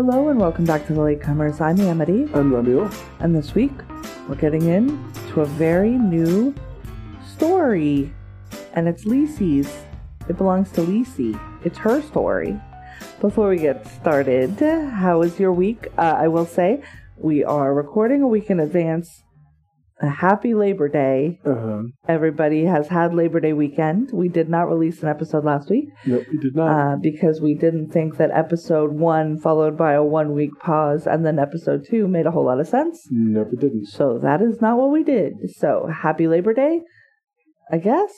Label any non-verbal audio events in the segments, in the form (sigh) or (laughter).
Hello and welcome back to the Latecomers. I'm Amity, I'm Ramil. and this week we're getting in to a very new story, and it's Lisey's. It belongs to Lisey. It's her story. Before we get started, how was your week? Uh, I will say we are recording a week in advance. A happy Labor Day. Uh-huh. Everybody has had Labor Day weekend. We did not release an episode last week. Nope, we did not. uh, because we didn't think that episode one, followed by a one week pause, and then episode two made a whole lot of sense. nope, it didn't. So that is not what we did. So happy Labor Day, I guess.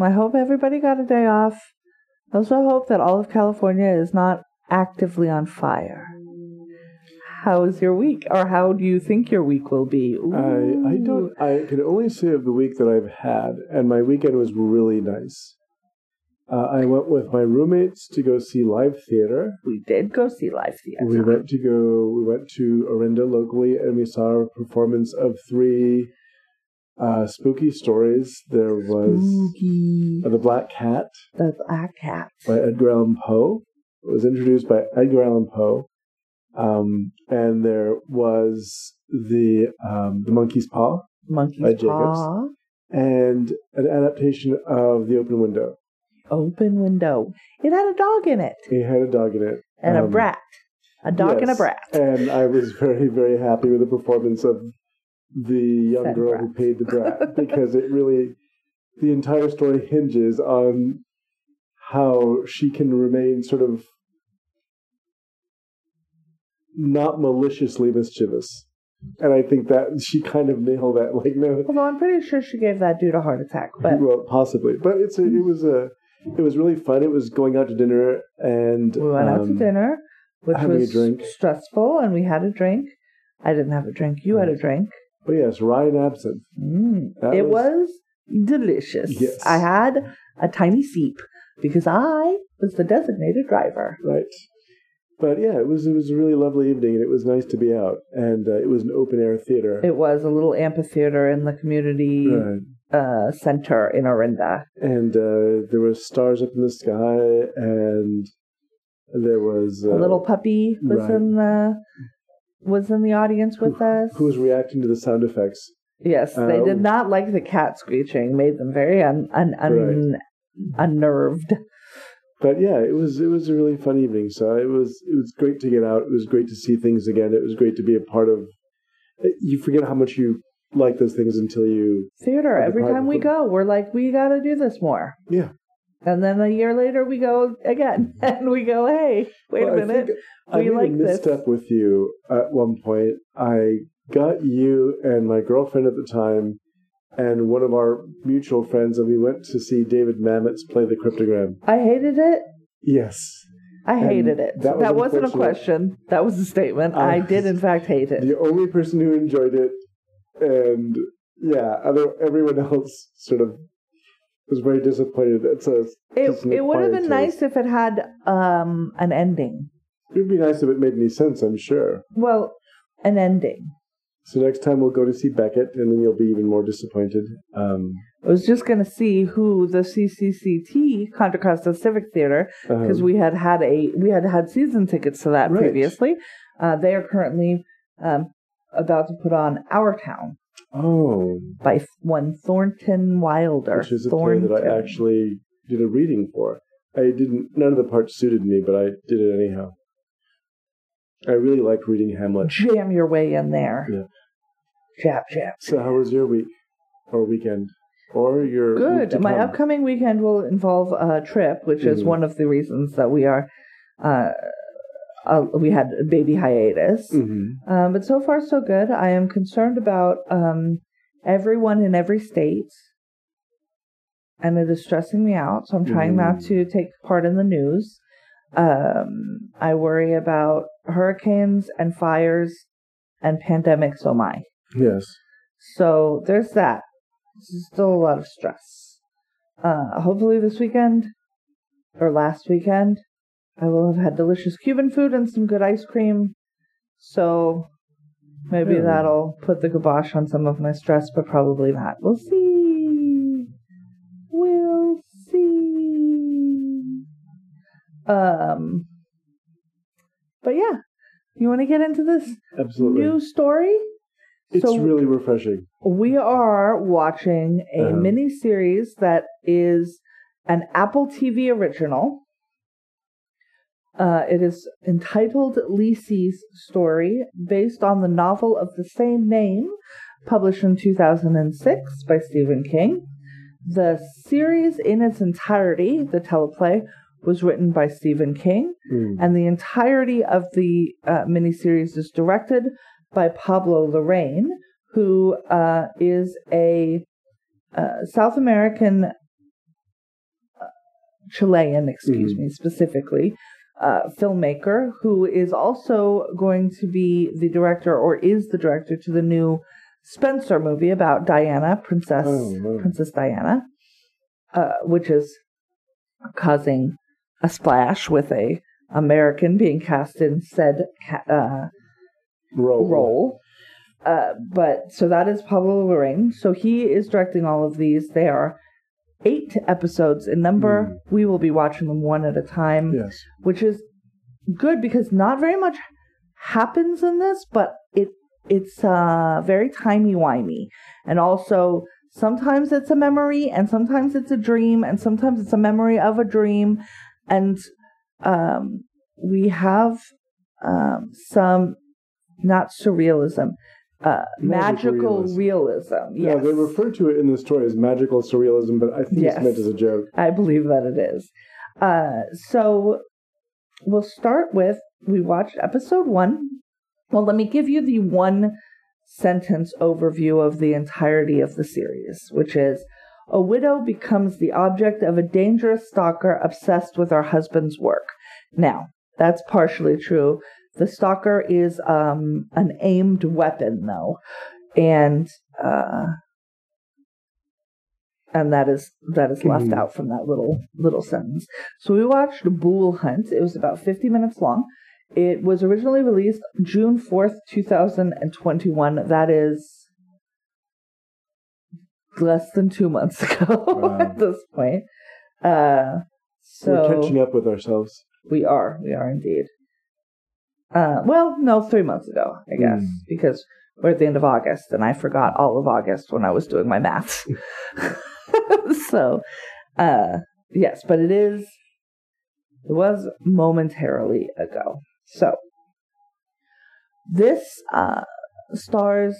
I hope everybody got a day off. I also hope that all of California is not actively on fire. How was your week, or how do you think your week will be? I I don't. I can only say of the week that I've had, and my weekend was really nice. Uh, I went with my roommates to go see live theater. We did go see live theater. We went to go. We went to Orinda locally, and we saw a performance of three uh, spooky stories. There was uh, the Black Cat The Black Cat. by Edgar Allan Poe. It was introduced by Edgar Allan Poe. Um, and there was the um, the Monkey's Paw Monkey's by Jacobs. Paw. and an adaptation of The Open Window. Open window. It had a dog in it It had a dog in it and a Um, brat. A dog and a brat. And I was very very happy with the performance of the young Said girl brat. who paid the brat because it really the entire story hinges on how she can remain sort of not maliciously mischievous. And I think that she kind of nailed that. Like, no, Although I'm pretty sure she gave that dude a heart attack. But well, possibly, but it's a, it was a, it was really fun. It was going out to dinner and we went out to um, dinner, which was drink. stressful, and we had a drink. I didn't have a drink. You had a drink. Oh yes, Ryan absinthe. Mm. It was- was delicious. Yes. I had a tiny seep because I was the designated driver. right? But yeah, it was it was a really lovely evening, and it was nice to be out. And uh, it was an open air theater. It was a little amphitheater in the community Right. uh, center in Orinda. And uh, there were stars up in the sky, and there was uh, a little puppy was right. in the was in the audience with us. who was reacting to the sound effects. yes, they uh, did not like the cat screeching. Made them very un, un, un, unnerved. But yeah, it was it was a really fun evening. So it was it was great to get out. It was great to see things again. It was great to be a part of. Eh, you forget how much you like those things until you Theater. Every time we go, we're like, we got to do this more. yeah. And then a year later, we go again, (laughs) and we go, hey, wait Well, a minute. I we like this. misstep with you at one point. I got you and my girlfriend at the time, and one of our mutual friends, and we went to see David Mamet's play the cryptogram. I hated it. Yes, I And hated it. that That, was wasn't a question. That was a statement. I- I did, in fact, hate it. the only person who enjoyed it, and yeah, other everyone else sort of was very disappointed. It's a It, it would have been nice if it had um, an ending. It would be nice if it made any sense. I'm sure. Well, an ending. So next time we'll go to see Beckett, and then you'll be even more disappointed. Um, I was just going to see who the CCCT Contra Costa Civic Theater because um, we had had a we had had season tickets to that Right. previously. Uh, they are currently um, about to put on Our Town oh, by one Thornton Wilder. which is a Thornton. play that I actually did a reading for. I didn't. None of the parts suited me, but I did it anyhow. I really liked reading Hamlet. jam your way in there. Yeah. Jab, jab. So, how was your week or weekend or your Good. My upcoming weekend will involve a trip, which is Mhm. one of the reasons that we are. Uh, uh, we had a baby hiatus, Mhm. um, but so far so good. I am concerned about um, everyone in every state, and it is stressing me out. So I'm trying not Mm. to take part in the news. Um, I worry about hurricanes and fires and pandemics. Oh my! Yes. So there's that. This is still a lot of stress. Uh, hopefully this weekend or last weekend, I will have had delicious Cuban food and some good ice cream. So maybe Yeah. that'll put the kibosh on some of my stress, but probably not. We'll see. We'll see. Um, but yeah, You want to get into this Absolutely. new story? It's so- really refreshing. We are watching a Uh-huh. mini series that is an Apple TV original. Uh, it is entitled Lisey's Story, based on the novel of the same name, published in 2006 by Stephen King. The series in its entirety, the teleplay, was written by Stephen King, Mm. and the entirety of the uh, miniseries is directed by Pablo Larraín, who uh, is a uh, South American uh, Chilean, excuse Mhm. me, specifically, uh, filmmaker who is also going to be the director or is the director to the new Spencer movie about Diana, Princess Oh, wow. Princess Diana, uh, which is causing a splash with a American being cast in said uh, role. Uh, but so that is Pablo Larraín. So he is directing all of these. They are eight episodes in number. We will be watching them one at a time, Yes. which is good because not very much happens in this, but it it's uh, very timey wimey, and also sometimes it's a memory, and sometimes it's a dream, and sometimes it's a memory of a dream, and um, we have um, some not surrealism, uh, Magical magical realism. realism. Yeah, they refer to it in the story as magical surrealism, but I think Yes. it's meant as a joke. I believe that it is. Uh, so we'll start with we watched episode one. Well, let me give you the one sentence overview of the entirety of the series, which is a widow becomes the object of a dangerous stalker obsessed with her husband's work. Now, that's partially true. The stalker is um, an aimed weapon, though, and uh, and that is that is left Mhm. out from that little little sentence. So we watched Bool Hunt. It was about 50 minutes long. It was originally released June 4th, 2021. That is less than two months (laughs) ago Wow. at this point. Uh, so We're catching up with ourselves. we are. We are indeed. Uh, well, no, three months ago, I guess, Mm. because we're at the end of August, and I forgot all of August when I was doing my math. (laughs) so, uh, yes, but it is. It was momentarily ago. So, this uh, stars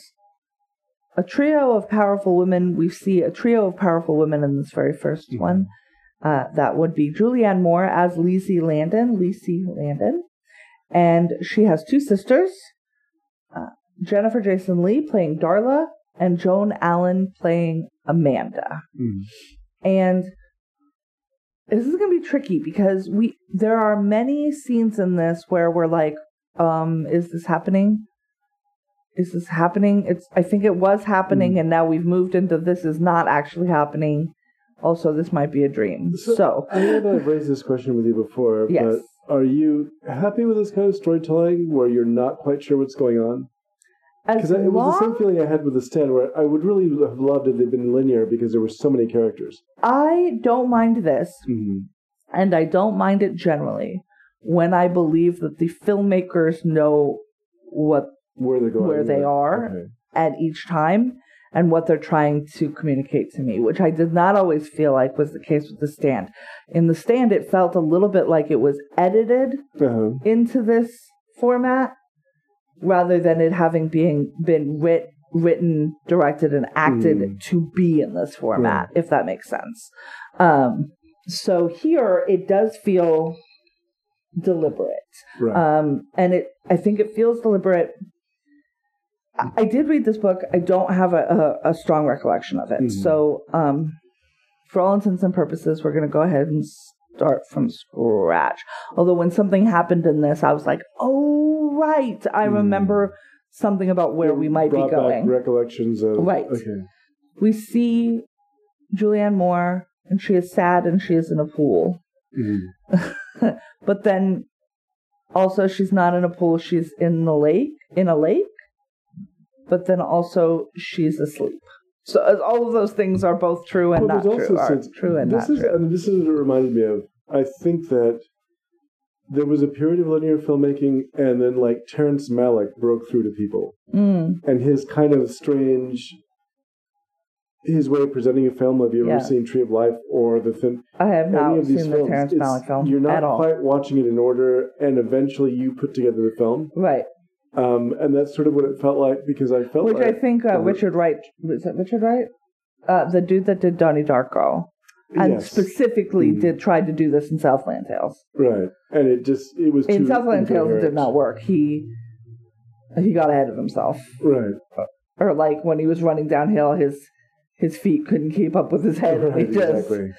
a trio of powerful women. We see a trio of powerful women in this very 1st Mhm. one. Uh, that would be Julianne Moore as Lizzie Landon. Lizzie Landon. And she has two sisters uh, Jennifer Jason Leigh playing Darla, and Joan Allen playing Amanda. Mm. And this is going to be tricky because we there are many scenes in this where we're like, um, is this happening? Is this happening? It's I think it was happening Mm. and now we've moved into this is not actually happening. Also, this might be a dream. So- So, I know that I've raised this question with you before, Yes. but are you happy with this kind of storytelling where you're not quite sure what's going on? Because it was the same feeling I had with the stand, where I would really have loved if they'd been linear because there were so many characters. I don't mind this, Mm-hmm. and I don't mind it generally when I believe that the filmmakers know what Where they're going, Where they are. Okay. at each time and what they're trying to communicate to me, which I did not always feel like was the case with the stand. In the stand, it felt a little bit like it was edited Uh-huh. into this format rather than it having being been writ, written, directed, and acted Mm. to be in this format, if that makes sense. Um, so here it does feel deliberate. Right. Um, and it, I think it feels deliberate. I, did read this book. I don't have a, a, a strong recollection of it. Mhm. So, um, for all intents and purposes, we're going to go ahead and start from scratch. Although when something happened in this, I was like, "Oh, right, I Hmm. remember something about where we might be going." recollections of Right. Okay. We see Julianne Moore, and she is sad, and she is in a pool. Mhm. (laughs) but then also she's not in a pool she's in the lake in a lake but then also she's asleep so as all of those things are both true and Well, not true true and this not is true and this is what it reminded me of. I think that there was a period of linear filmmaking, and then like Terrence Malick broke through to people, Mm. and his kind of strange, his way of presenting a film. Have you Yeah. ever seen Tree of Life or the thin? I have not seen the Terrence Malick film You're not quite watching it in order, and eventually you put together the film. Right. Um, and that's sort of what it felt like because I felt Which I like think uh. Richard Wright was it Richard Wright? Uh, the dude that did Donnie Darko. And yes, specifically Mhm. did try to do this in Southland Tales. right, and it just it was In Southland Tales it did not work. He he got ahead of himself. Right, Or like when he was running downhill his his feet couldn't keep up with his head and right, he just exactly.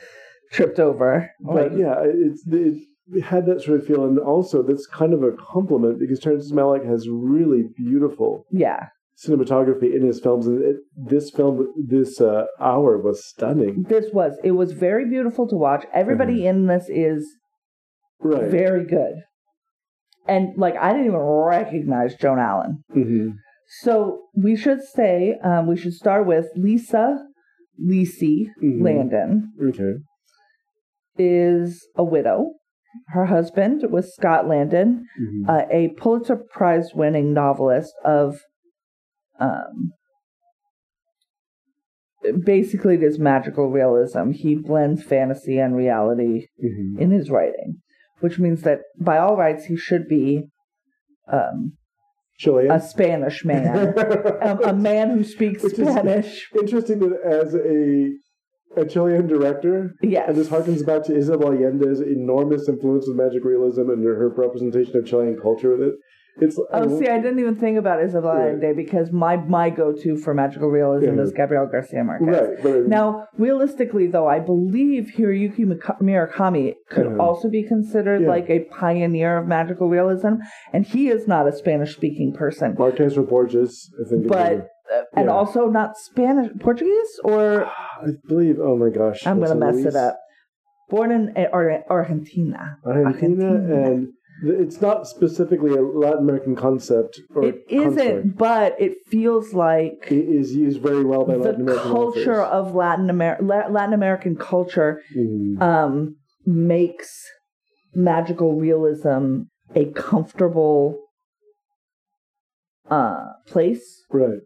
tripped over. Like, But yeah, it's it, it had that sort of feel, and also that's kind of a compliment because Terrence Malick has really beautiful yeah. cinematography in his films, and it, this film, this uh, hour was stunning. This was it was very beautiful to watch. Everybody in this is Right. very good. And like I didn't even recognize Joan Allen. hmm So we should say um, we should start with Lisa Lisey Mhm. Landon Okay. is a widow. Her husband was Scott Landon, Mhm. uh, a Pulitzer Prize winning novelist of um, basically it is magical realism. He blends fantasy and reality Mhm. in his writing, which means that by all rights he should be um, Chilean. a Spanish man, (laughs) um, a man who speaks Which Spanish. Interesting that as a a Chilean director, Yes. and this harkens back to Isabel Allende's enormous influence with magic realism and her representation of Chilean culture with it. It's Oh, see, I didn't even think about Isabel Right. Allende because my my go to for magical realism Yeah. is Gabriel Garcia Marquez. right, Now, realistically, though, I believe Hiroyuki Murakami could Uh-huh. also be considered Yeah. like a pioneer of magical realism, and he is not a Spanish-speaking person, Marquez or Borges, I think. but and Yeah. also not Spanish, Portuguese, or (sighs) I believe. Oh my gosh, I'm gonna mess Luis? it up. Born in uh, Ar- Argentina. Argentina, and it's not specifically a Latin American concept. Or It isn't, but it feels like It is used very well by Latin the American culture authors. of Latin Amer- La- Latin American culture Mhm. um, makes magical realism a comfortable uh, place right.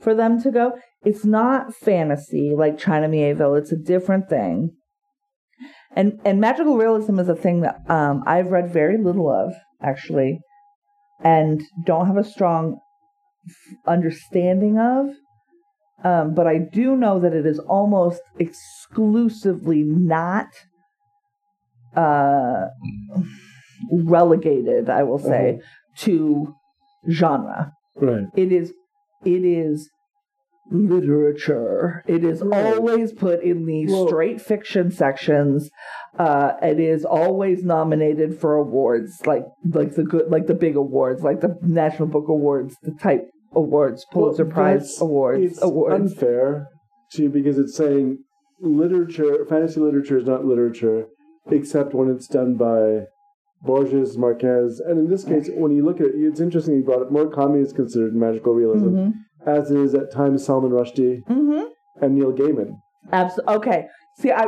For them to go. It's not fantasy like China Mieville. It's a different thing. And and magical realism is a thing that um, I've read very little of actually, and don't have a strong f- understanding of. Um, but I do know that it is almost exclusively not uh, relegated. I will say to genre Right. it is it is literature it is Right. always put in the straight fiction sections uh it is always nominated for awards like like the good like the big awards like the national book awards the type awards pulitzer Well, prize awards It's awards unfair to because it's saying literature, fantasy literature is not literature, except when it's done by Borges, Marquez, and in this case, when you look at it, it's interesting you brought it. Murakami is considered magical realism, hmm as is at times Salman Rushdie hmm and Neil Gaiman. Abs- okay see i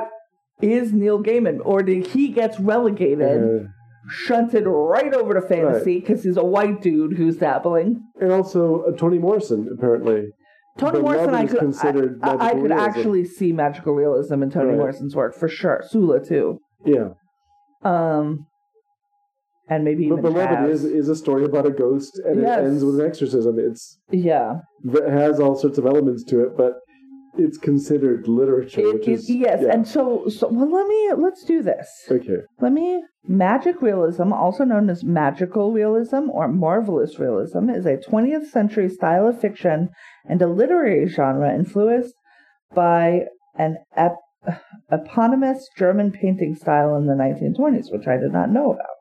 is neil gaiman or did he gets relegated Uh, shunted right over to fantasy because he's a white dude who's dabbling and also uh, Toni Morrison, apparently. Toni But Morrison, I could, I, I, I could actually see magical realism in Toni Right. Morrison's work for sure. Sula too, Yeah. um, and maybe But Beloved is, is a story about a ghost and Yes. it ends with an exorcism. It's yeah. it has all sorts of elements to it, but it's considered literature, It, which it, is yes, yeah. and so so well. Let me let's do this. okay. Let me magic realism, also known as magical realism or marvelous realism, is a 20th century style of fiction and a literary genre influenced by an ep- eponymous German painting style in the 1920s, which I did not know about.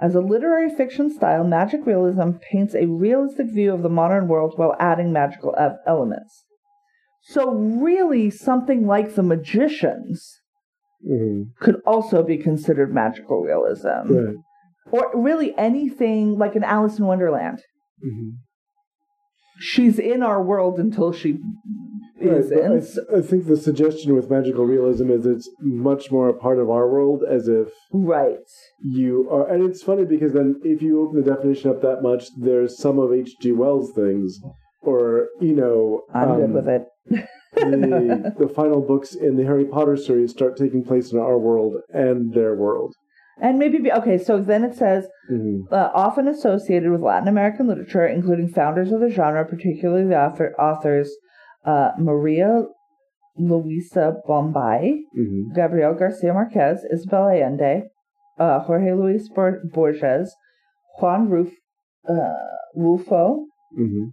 As a literary fiction style, magic realism paints a realistic view of the modern world while adding magical elements. So, really, something like The Magicians hmm could also be considered magical realism. Right. Or really anything like an Alice in Wonderland. hmm She's in our world until she is but I, I think the suggestion with magical realism is it's much more a part of our world, as if Right. you are. And it's funny because then if you open the definition up that much, there's some of H.G. Wells things, or you know, I'm um, good with it. the (laughs) the final books in the Harry Potter series start taking place in our world and their world. And maybe be, okay. So then it says hmm uh, often associated with Latin American literature, including founders of the genre, particularly the author, authors uh, Maria Luisa Bombay, hmm Gabriel Garcia Marquez, Isabel Allende, uh, Jorge Luis Bor- Borges, Juan Ruf, uh, Rulfo, hmm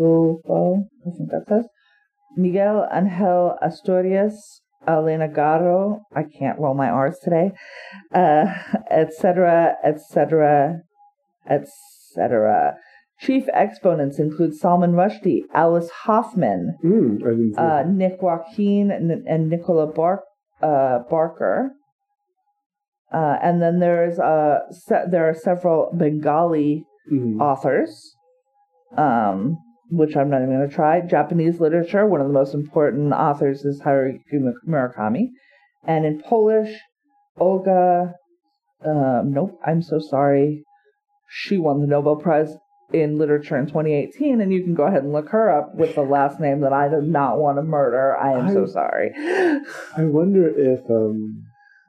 Rulfo, I think that says, Miguel Angel Asturias, Elena Garro, I can't roll my R's today, uh, etc., etc., etc. Chief exponents include Salman Rushdie, Alice Hoffman, Mm, I didn't. See uh, Nick Joaquin, and, and Nicola Bar- uh, Barker. Uh, and then there's uh, se- there are several Bengali Mhm. authors, um, which I'm not even going to try. Japanese literature, one of the most important authors is Haruki Murakami. And in Polish, Olga, um, nope, I'm so sorry. She won the Nobel Prize in Literature in 2018, and you can go ahead and look her up with the last name that I do not want to murder. I am so sorry. (laughs) I wonder if um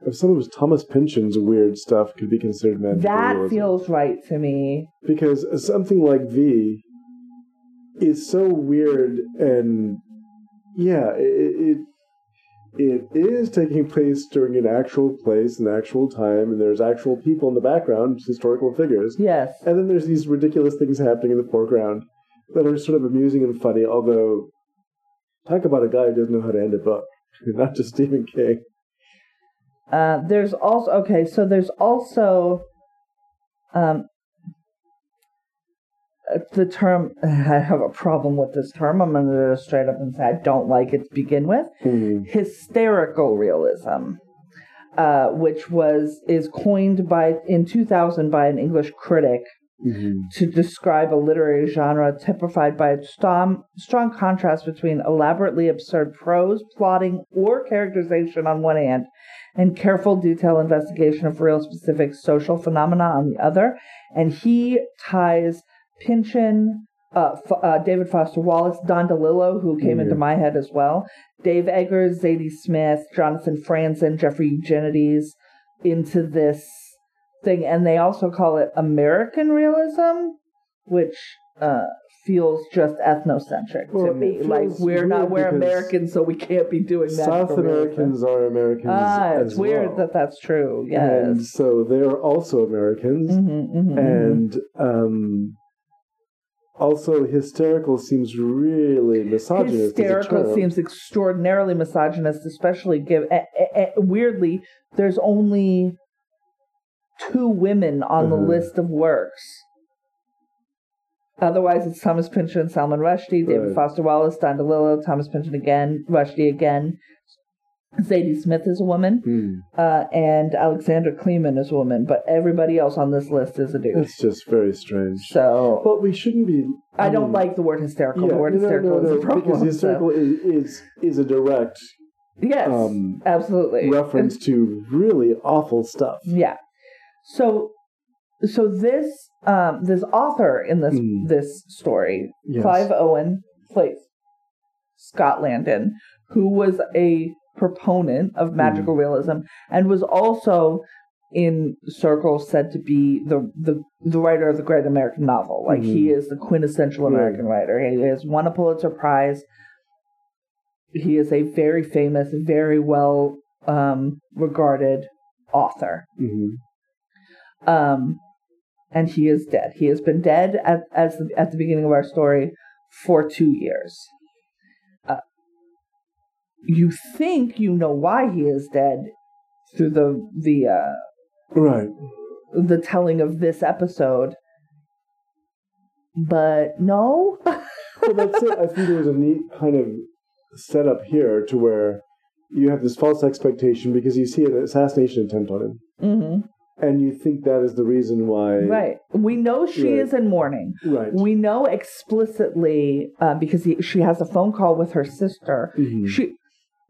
if some of Thomas Pynchon's weird stuff could be considered magical That realism. feels right to me. because something like V is so weird and yeah, it, it it is taking place during an actual place, an actual time, and there's actual people in the background, historical figures, Yes. and then there's these ridiculous things happening in the foreground that are sort of amusing and funny. Although, talk about a guy who doesn't know how to end a book, (laughs) not just Stephen King. Uh, there's also okay, so there's also um the term I have a problem with this term. I'm gonna just straight up and say I don't like it to begin with. Hysterical realism. Uh, which was is coined by in 2000 by an English critic Mhm. to describe a literary genre typified by a strong, strong contrast between elaborately absurd prose, plotting, or characterization on one hand, and careful detail investigation of real specific social phenomena on the other. And he ties Pynchon, uh, uh, David Foster Wallace, Don DeLillo, who came into Mhm. my head as well, Dave Eggers, Zadie Smith, Jonathan Franzen, Jeffrey Eugenides into this thing, and they also call it American realism, which uh, feels just ethnocentric Well, to me. Like we're not we're Americans, so we can't be doing that. South. Americans are Americans. Ah, it's weird well. that that's true. And Yes. so they are also Americans. Mhm, mhm, mhm. And um, also, hysterical seems really misogynist. hysterical seems extraordinarily misogynist, especially give. eh, eh, eh, weirdly, there's only two women on the Uh-huh. list of works. Otherwise, it's Thomas Pynchon and Salman Rushdie, David Right. Foster Wallace, Don DeLillo, Thomas Pynchon again, Rushdie again. Zadie Smith is a woman, Hmm. uh, and Alexandra Kleeman is a woman, but everybody else on this list is a dude. It's just very strange. So But we shouldn't be. I don't mean, like the word hysterical. the word no, no, hysterical no, is a problem. because hysterical so- is, is is a direct Yes, um, absolutely. reference to really awful stuff. Yeah. So so this um this author in this Mm. this story, Yes. Clive Owen plays Scott Landon, who was a proponent of magical realism and was also in circles said to be the the, the writer of the great American novel. Like he Mhm. is the quintessential. American writer. He has won a Pulitzer Prize. He is a very famous, very well um, regarded author. hmm Um, and he is dead. He has been dead at as the, at the beginning of our story for two years. You think you know why he is dead through the the uh, Right. the telling of this episode, but no. Well, that's it. I think there was a neat kind of setup here to where you have this false expectation because you see an assassination attempt on him. hmm and you think that is the reason why. Right. We know she Right. is in mourning. Right. We know explicitly uh, because he, she has a phone call with her sister. Mhm. She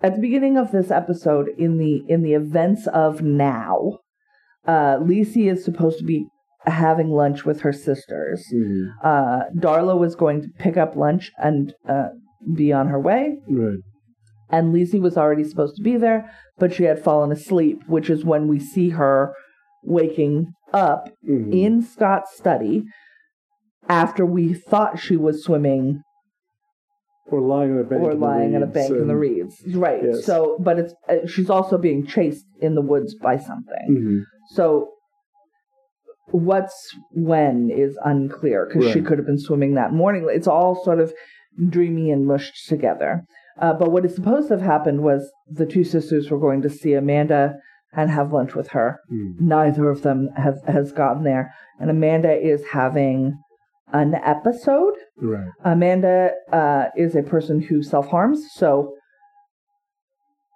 at the beginning of this episode, in the in the events of now, uh, Lisey is supposed to be having lunch with her sisters. Mhm. Uh, Darla was going to pick up lunch and uh, be on her way, Right. and Lisey was already supposed to be there, but she had fallen asleep, which is when we see her waking up Mhm. in Scott's study after we thought she was swimming or lying on a bank. or in lying on a bank in the reeds. Right. Yes. So, but it's uh, she's also being chased in the woods by something. Mhm. So, what's when is unclear because she could have been swimming that morning. It's all sort of dreamy and mushed together. Uh, but what is supposed to have happened was the two sisters were going to see Amanda and have lunch with her. Mm. Neither of them have has gotten there, and Amanda is having an episode. Right. Amanda uh, is a person who self harms, so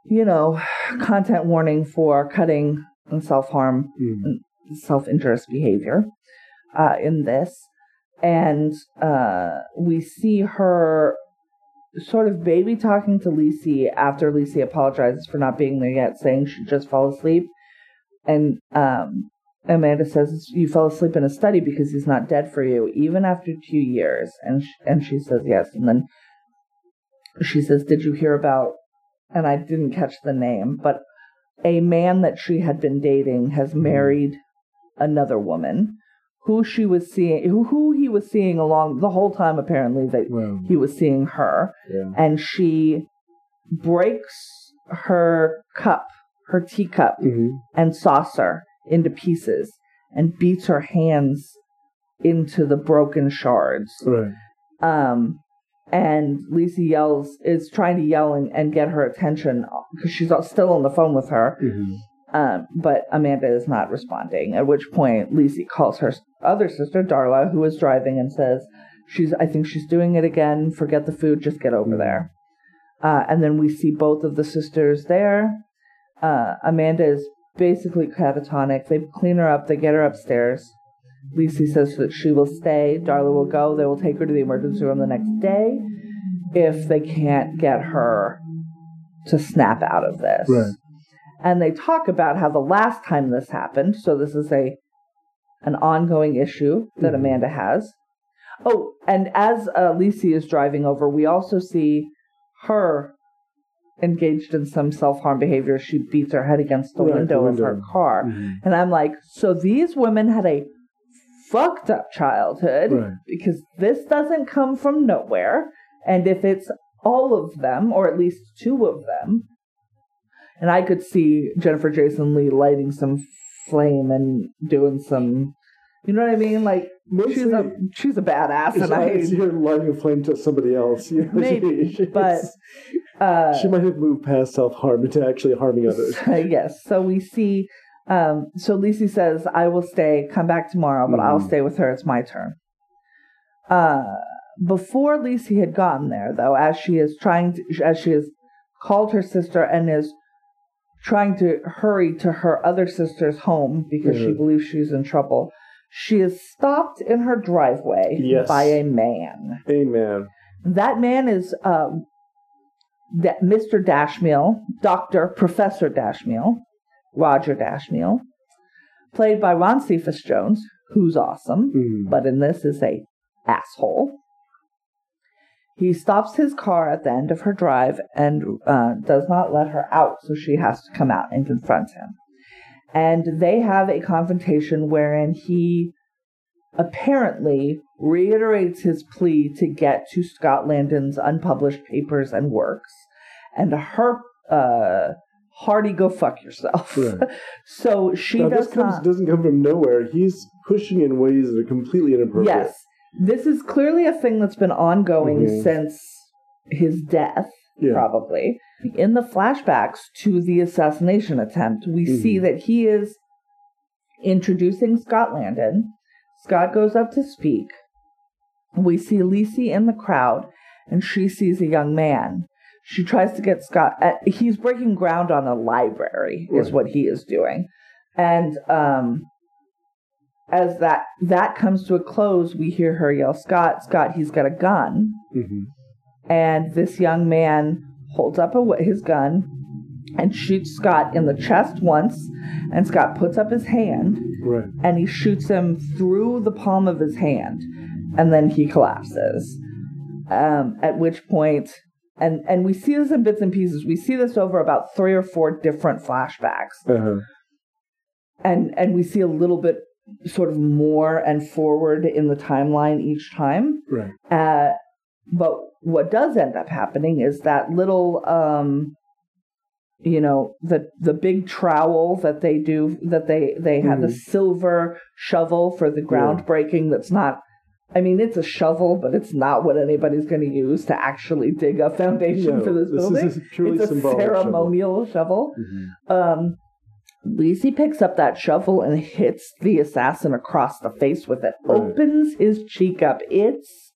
you know, content warning for cutting and self harm, Mm. self injurious behavior uh, in this, and uh, we see her sort of baby talking to Lisey after Lisey apologizes for not being there yet, saying she just fell asleep, and um, Amanda says you fell asleep in a study because he's not dead for you, even after two years. And sh- and she says yes. And then she says, "Did you hear about?" And I didn't catch the name, but a man that she had been dating has married another woman who she was seeing, who, who he was seeing along the whole time. Apparently, that Wow. he was seeing her, Yeah. and she breaks her cup, her teacup Mhm. and saucer into pieces and beats her hands into the broken shards. Right. Um, and Lisa yells, is trying to yell and, and get her attention because she's still on the phone with her. Mhm. Um, but Amanda is not responding. At which point, Lisey calls her other sister, Darla, who is driving, and says, "She's. I think she's doing it again. Forget the food. Just get over Mhm. there." Uh, and then we see both of the sisters there. Uh, Amanda is basically catatonic. They clean her up. They get her upstairs. Lisey says that she will stay. Darla will go. They will take her to the emergency room the next day if they can't get her to snap out of this Right. and they talk about how the last time this happened so this is a an ongoing issue that Mhm. amanda has oh and as uh, Lisey is driving over we also see her engaged in some self-harm behavior she beats her head against the Right, the window of her window. car Mhm. and i'm like so these women had a fucked up childhood Right. because this doesn't come from nowhere. And if it's all of them, or at least two of them, and I could see Jennifer Jason Leigh lighting some flame and doing some, you know what I mean? Like she's a she's a badass, and I (laughs) you're lighting a flame to somebody else. You know, Maybe, she- but, (laughs) uh, she might have moved past self harm into actually harming others. (laughs) yes. So we see. Um, so Lisey says, "I will stay. Come back tomorrow, but I'll Mhm. stay with her. It's my turn." Uh, before Lisey had gotten there, though, as she is trying to, as she has called her sister and is trying to hurry to her other sister's home because she Mhm. believes she's in trouble, she is stopped in her driveway Yes. by a man. Amen. That man is um, that Mr. Dashmiel, Doctor Professor Dashmiel, Roger Dashmiel, played by Ron Cephas Jones, who's awesome, Mm. but in this is a asshole. He stops his car at the end of her drive and uh, does not let her out, so she has to come out and confront him. And they have a confrontation wherein he apparently reiterates his plea to get to Scott Landon's unpublished papers and works, and her uh, hearty go fuck yourself. Right. (laughs) so she Now, does this comes, not. doesn't come from nowhere. He's pushing in ways that are completely inappropriate. Yes, this is clearly a thing that's been ongoing Mhm. since his death. Yeah. Probably in the flashbacks to the assassination attempt, we Mhm. see that he is introducing Scott Landon. Scott goes up to speak. We see Lisey in the crowd, and she sees a young man. She tries to get Scott. Uh, he's breaking ground on a library, is what he is doing. And um, as that that comes to a close, we hear her yell, "Scott, Scott, he's got a gun!" hmm And this young man holds up a, his gun and shoots Scott in the chest once, and Scott puts up his hand Right. and he shoots him through the palm of his hand, and then he collapses. Um, at which point, and and we see this in bits and pieces. We see this over about three or four different flashbacks, Uh-huh. and and we see a little bit sort of more and forward in the timeline each time. Right. Uh, but what does end up happening is that little, um, you know, the the big trowel that they do that they they have the Mhm. silver shovel for the groundbreaking. That's not. I mean, it's a shovel, but it's not what anybody's going to use to actually dig a foundation No, for this, this is building. a purely it's a symbolic shovel. ceremonial shovel. Mhm. Um, Lacey picks up that shovel and hits the assassin across the face with it. Right. Opens his cheek up. It's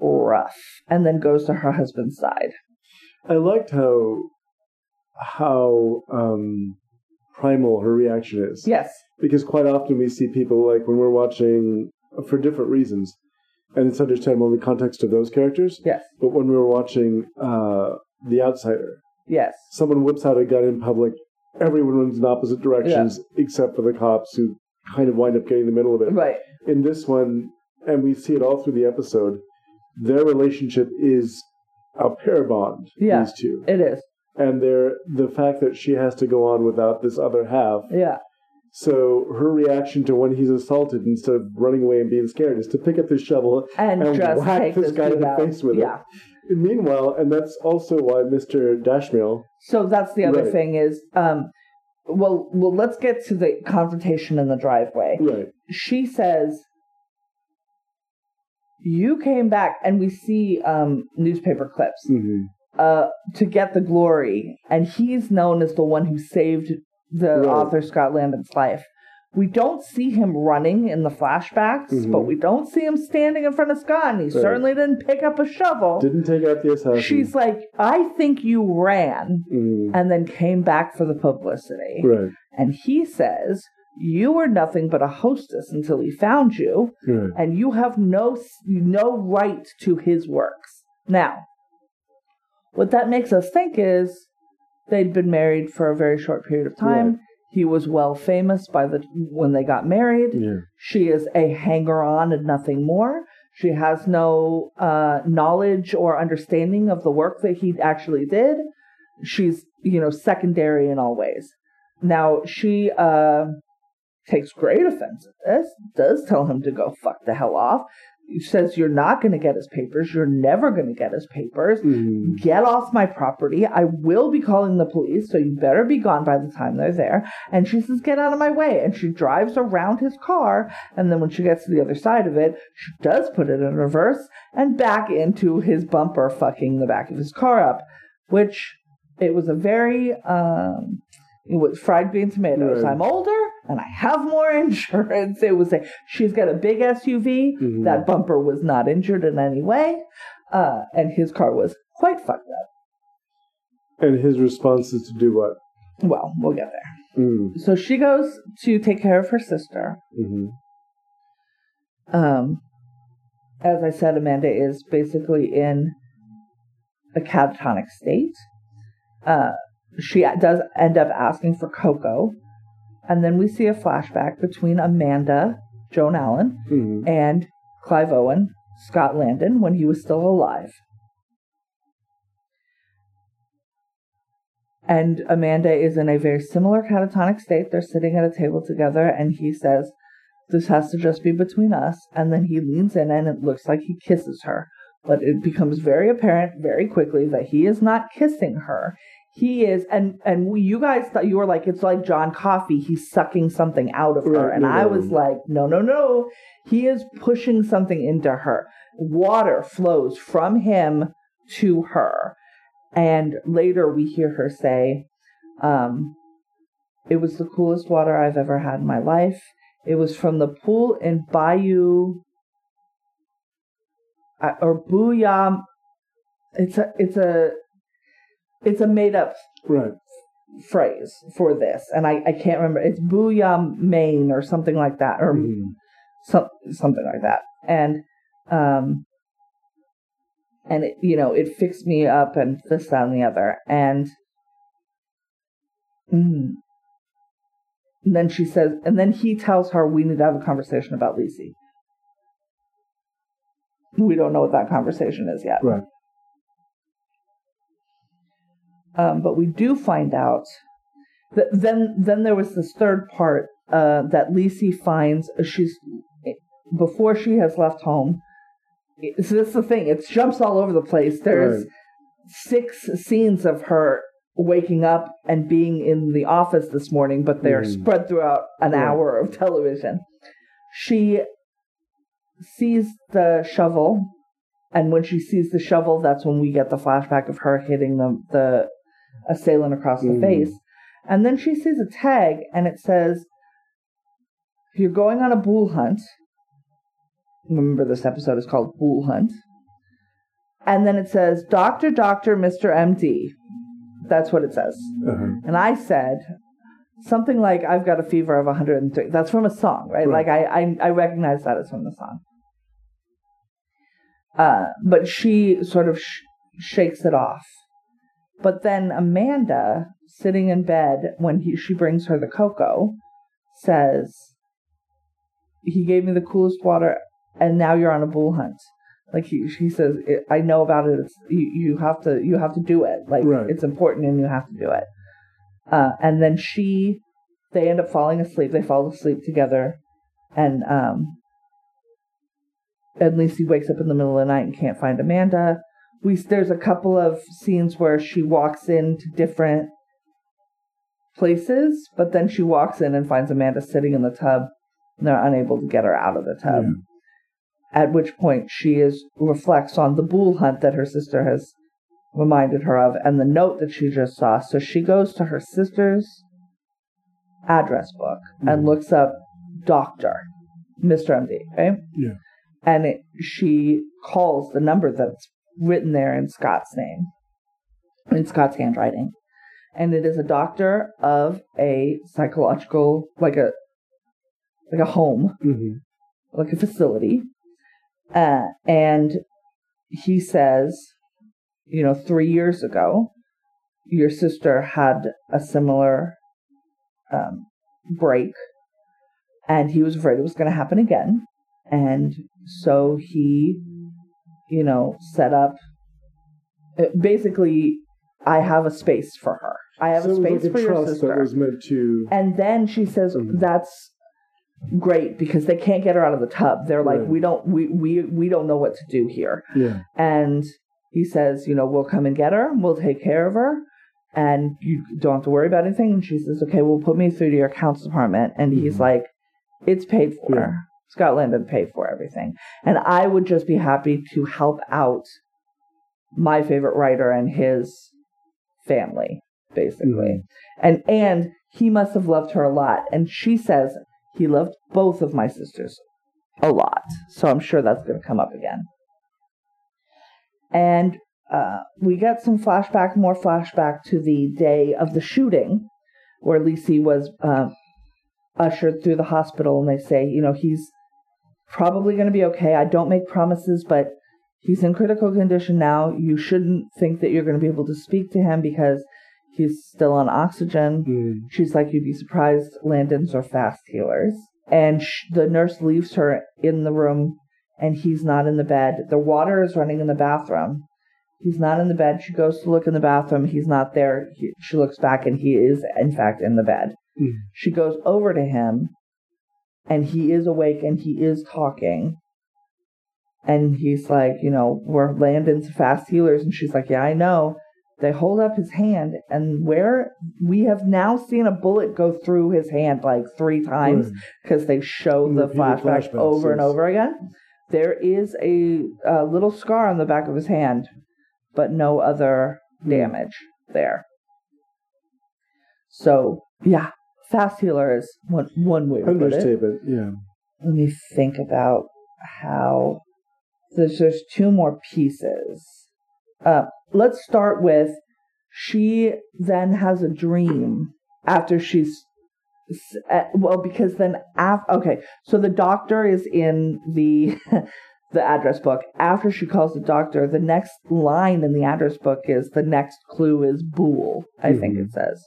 rough. And then goes to her husband's side. I liked how how um, primal her reaction is. Yes. Because quite often we see people like when we're watching for different reasons, and it's understandable in the context of those characters. Yes. But when we were watching uh, The Outsider, Yes. someone whips out a gun in public, everyone runs in opposite directions except for the cops who kind of wind up getting in the middle of it. Right. In this one, and we see it all through the episode, their relationship is a pair bond. Yeah. These two, It is. and they're the fact that she has to go on without this other half. Yeah. So her reaction to when he's assaulted, instead of running away and being scared, is to pick up his shovel And, and just whack take this guy in the out. face with yeah. it. Meanwhile, and that's also why Mr. Dashmiel. So that's the other Right. thing is, um, well, well, let's get to the confrontation in the driveway. Right. she says you came back and we see um newspaper clips hmm uh to get the glory and he's known as the one who saved the Right. author scott landon's life we don't see him running in the flashbacks Mhm. but we don't see him standing in front of scott and he Right. certainly didn't pick up a shovel Didn't take out the assassin. she's like i think you ran Mhm. and then came back for the publicity Right. and he says you were nothing but a hostess until he found you and you have no no right to his works. Now, what that makes us think is they'd been married for a very short period of time. Right. He was well famous by the when they got married. Yeah. She is a hanger on and nothing more. She has no uh, knowledge or understanding of the work that he actually did. She's, you know, secondary in all ways. Now, she uh, takes great offense at this, does tell him to go fuck the hell off. Says, You're not going to get his papers. You're never going to get his papers. Mhm. Get off my property. I will be calling the police, so you better be gone by the time they're there. And she says, Get out of my way. And she drives around his car. And then when she gets to the other side of it, she does put it in reverse and back into his bumper, fucking the back of his car up, which it was a very, um, it was fried green tomatoes. Right. I'm older and I have more (laughs) insurance. It was a, she's got a big SUV. Mhm. That bumper was not injured in any way. Uh, and his car was quite fucked up. And his response is to do what? Well, we'll get there. Mm. So she goes to take care of her sister. hmm Um, as I said, Amanda is basically in a catatonic state. Uh, she does end up asking for Coco. And then we see a flashback between Amanda, Joan Allen, hmm and Clive Owen, Scott Landon, when he was still alive. And Amanda is in a very similar catatonic state. They're sitting at a table together, and he says, This has to just be between us. And then he leans in, and it looks like he kisses her. But it becomes very apparent very quickly that he is not kissing her. He is, and and you guys thought you were like, it's like John Coffey. He's sucking something out of her, and no, I was like, no, no, no. He is pushing something into her. Water flows from him to her. And later we hear her say, um, It was the coolest water I've ever had in my life. It was from the pool in Bayou uh, or Booyah. It's a, it's a, it's a made up Right. phrase for this, and I, I can't remember. It's Booyah Maine or something like that, or Mhm. some, something like that. And um, and it, you know, it fixed me up and this, that, and the other. And mm, and then she says, and then he tells her we need to have a conversation about Lisey. We don't know what that conversation is yet. Right. Um, but we do find out that then then there was this third part uh, that Lisey finds uh, she's before she has left home. So this is the thing; it jumps all over the place. There's Right. six scenes of her waking up and being in the office this morning, but they're Mhm. spread throughout an Right. hour of television. She sees the shovel, and when she sees the shovel, that's when we get the flashback of her hitting the the assailant across the Mhm. face. And then she sees a tag, and it says, "If you're going on a bool hunt." Remember, this episode is called Bool Hunt. And then it says, Doctor, Doctor, Mr. MD. That's what it says. Uh-huh. And I said something like, I've got a fever of 103. That's from a song, right? Right. Like, I, I, I recognize that as from the song. Uh, but she sort of sh- shakes it off. But then Amanda, sitting in bed when he, she brings her the cocoa, says, He gave me the coolest water, and now you're on a bool hunt. Like he, she says, I know about it. It's, you, you have to, you have to do it. Like Right. it's important, and you have to do it. Uh, and then she, they end up falling asleep. They fall asleep together, and um, and Lucy wakes up in the middle of the night and can't find Amanda. We there's a couple of scenes where she walks into different places, but then she walks in and finds Amanda sitting in the tub, and they're unable to get her out of the tub. Yeah. At which point she is reflects on the bool hunt that her sister has reminded her of and the note that she just saw. So she goes to her sister's address book and Mhm. looks up doctor, Mr. MD, right? Yeah. And it, she calls the number that's written there in Scott's name, in Scott's handwriting. And it is a doctor of a psychological, like a, like a home hmm like a facility. Uh, and he says, you know, three years ago, your sister had a similar um, break, and he was afraid it was going to happen again. And so he, you know, set up uh, basically, I have a space for her. I have so a space like for a your trust sister. that was meant to. And then she says Mhm. that's great because they can't get her out of the tub. They're like, Right. we don't we, we we don't know what to do here. Yeah. And he says, you know, we'll come and get her, we'll take care of her, and you don't have to worry about anything. And she says, Okay, well put me through to your accounts department. And he's Mhm. like, It's paid for. Yeah. and pay for everything. And I would just be happy to help out my favorite writer and his family, basically. And and he must have loved her a lot. And she says he loved both of my sisters a lot. So I'm sure that's going to come up again. And uh, we get some flashback, more flashback to the day of the shooting, where Lisey was uh, ushered through the hospital, and they say, you know, he's probably going to be okay. I don't make promises, but he's in critical condition now. You shouldn't think that you're going to be able to speak to him because he's still on oxygen. Mm. She's like, you'd be surprised. Landons are fast healers. And sh- the nurse leaves her in the room, and he's not in the bed. The water is running in the bathroom. He's not in the bed. She goes to look in the bathroom. He's not there. He, she looks back, and he is, in fact, in the bed. Mm. She goes over to him, and he is awake and he is talking. And he's like, you know, we're Landon's fast healers. And she's like, yeah, I know. They hold up his hand, and where we have now seen a bullet go through his hand like three times because they show the flashback over and over again. There is a, a little scar on the back of his hand, but no other Hmm. damage there. So yeah, fast healer is one one way to put it. Understatement. Yeah. Let me think about how there's there's two more pieces. Uh, let's start with she then has a dream after she's uh, well because then af- okay so the doctor is in the (laughs) the address book after she calls the doctor the next line in the address book is the next clue is bool i think Mhm. it says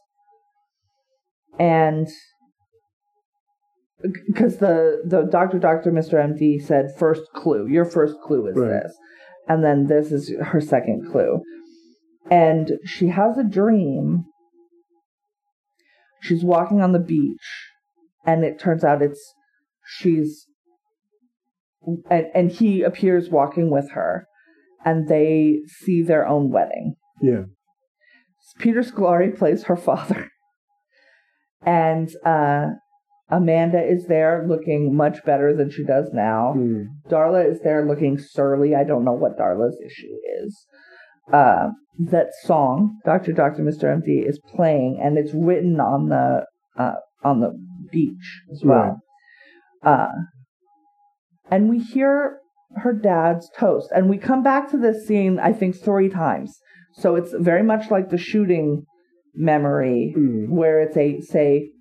and because the the doctor doctor mr md said first clue your first clue is Right. this. And then this is her second clue. And she has a dream. She's walking on the beach and it turns out it's she's and, and he appears walking with her and they see their own wedding. Yeah. peter scolari plays her father and uh amanda is there looking much better than she does now Mm. Darla is there looking surly. I don't know what Darla's issue is. Uh, that song, Doctor Doctor Mr. MD, is playing, and it's written on the uh, on the beach as well. Uh, and we hear her dad's toast, and we come back to this scene I think three times. So it's very much like the shooting memory, Mm. where it's a say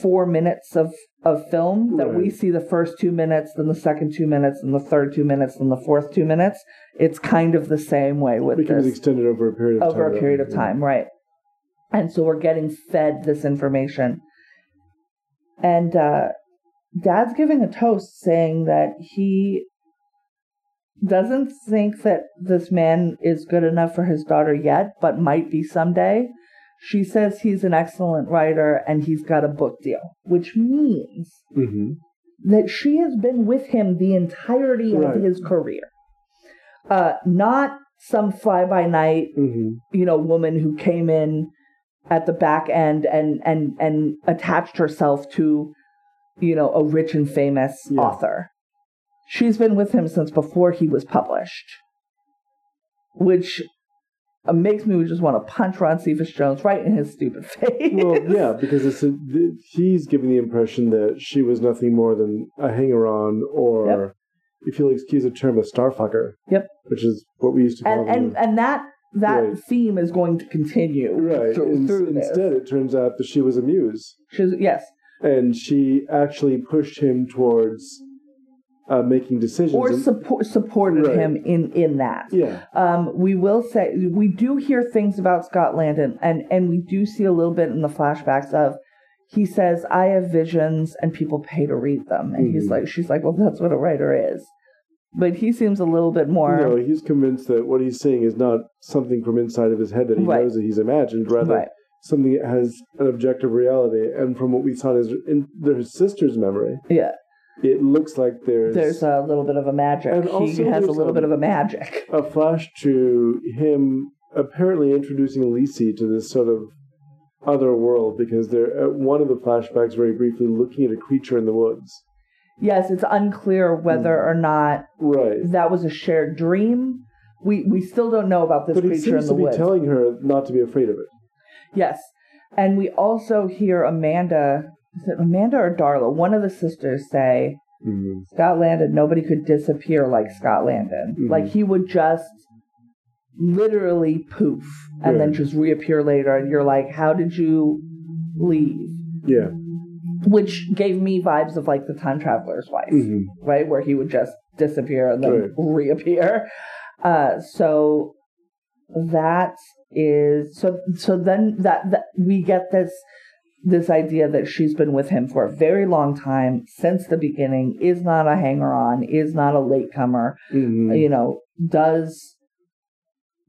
four minutes of of film that we see the first two minutes, then the second two minutes, and the third two minutes, and the fourth two minutes. It's kind of the same way with Becomes this extended over a period of time. over a period of Yeah. time, right? And so we're getting fed this information. And uh, Dad's giving a toast saying that he doesn't think that this man is good enough for his daughter yet, but might be someday. She says he's an excellent writer and he's got a book deal, which means Mhm. that she has been with him the entirety Right. of his career. Uh, not some fly by night Mhm. you know woman who came in at the back end and and and attached herself to you know a rich and famous Yeah. author she's been with him since before he was published which uh, makes me just want to punch ron cephas jones right in his stupid (laughs) face Well, yeah, because it's a, he's giving the impression that she was nothing more than a hanger-on, or Yep. if you'll excuse the term, a starfucker. Yep. Which is what we used to call and them. and and that that Right. theme is going to continue right. through, In- through instead, it turns out that she was a muse, She's, yes and she actually pushed him towards uh, making decisions. or and- support supported Right. him in in that yeah. Um, we will say we do hear things about Scott Landon, and and we do see a little bit in the flashbacks of he says I have visions and people pay to read them, and he's Mhm. like she's like well that's what a writer is, but he seems a little bit more No, he's convinced that what he's seeing is not something from inside of his head that he Right. knows that he's imagined, rather right something that has an objective reality. And from what we saw in his, in his sister's memory, yeah. It looks like there's, There's a little bit of a magic. He has a little a- bit of a magic. (laughs) a flash to him apparently introducing Lisey to this sort of other world because they're at one of the flashbacks very briefly looking at a creature in the woods. Yes, it's unclear whether Hmm. or not Right. that was a shared dream. We we still don't know about this But creature in the to be woods. telling her not to be afraid of it. Yes. And we also hear Amanda, is it Amanda or Darla? One of the sisters say, Mm-hmm. Scott Landon, nobody could disappear like Scott Landon. Mhm. Like he would just literally poof and then just reappear later. And you're like, how did you leave? Yeah. Which gave me vibes of like the time traveler's wife, hmm right? Where he would just disappear and then Right. reappear. Uh, so that is so so then that, that we get this this idea that she's been with him for a very long time since the beginning is not a hanger on is not a latecomer hmm you know does